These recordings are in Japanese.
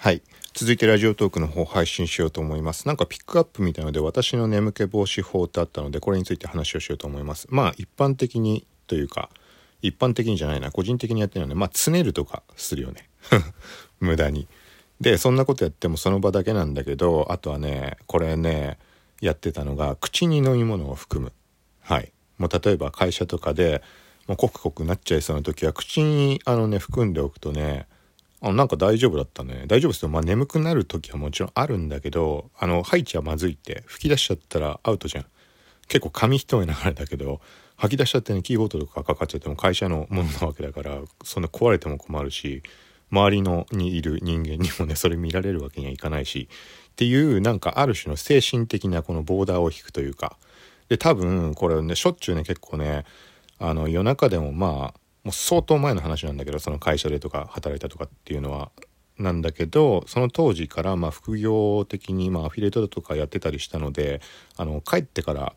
はい。続いてラジオトークの方配信しようと思います。なんかピックアップみたいので私の眠気防止法ってあったのでこれについて話をしようと思います。まあ一般的にというか一般的にじゃないな個人的にやってるのでまあつねるとかするよね。無駄に。でそんなことやってもその場だけなんだけどあとはねこれねやってたのが口に飲み物を含む。はい。もう例えば会社とかでもうコクコクなっちゃいそうな時は口にあのね含んでおくとねあなんか大丈夫だったね。大丈夫ですよ。まあ眠くなる時はもちろんあるんだけどあの吐いちゃまずいって吹き出しちゃったらアウトじゃん。結構紙一重ながらだけど吐き出しちゃってねキーボードとかかかっちゃっても会社のものなわけだからそんな壊れても困るし周りのにいる人間にもねそれ見られるわけにはいかないしっていうなんかある種の精神的なこのボーダーを引くというか。で多分これねしょっちゅうね結構ねあの夜中でもまあもう相当前の話なんだけどその会社でとか働いたとかっていうのは。なんだけどその当時からま副業的にまアフィリエイトとかやってたりしたのであの帰ってから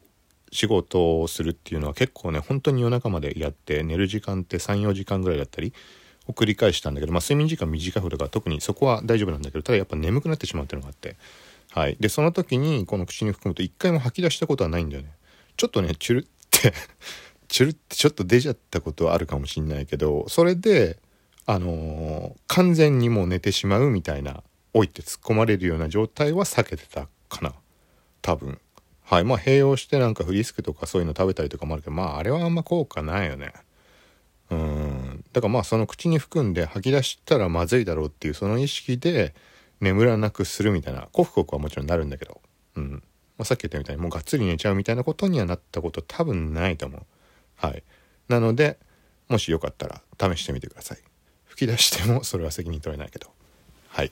仕事をするっていうのは結構ね本当に夜中までやって寝る時間って34時間ぐらいだったりを繰り返したんだけど、まあ、睡眠時間短い方だか特にそこは大丈夫なんだけどただやっぱ眠くなってしまうっていうのがあって。はい。でその時にこの口に含むと一回も吐き出したことはないんだよね。ちょっとねチュルってチュルってちょっと出ちゃったことはあるかもしんないけどそれであのー完全にもう寝てしまうみたいなおいて突っ込まれるような状態は避けてたかな。多分。はい。まあ併用してなんかフリスクとかそういうの食べたりとかもあるけどまああれはあんま効果ないよね。うん。だからまあその口に含んで吐き出したらまずいだろうっていうその意識で眠らなくするみたいなコフコフはもちろんなるんだけど。うん、まあ、さっき言ったみたいにもうがっつり寝ちゃうみたいなことにはなったこと多分ないと思う。はい。なのでもしよかったら試してみてください。吹き出してもそれは責任取れないけど。はい。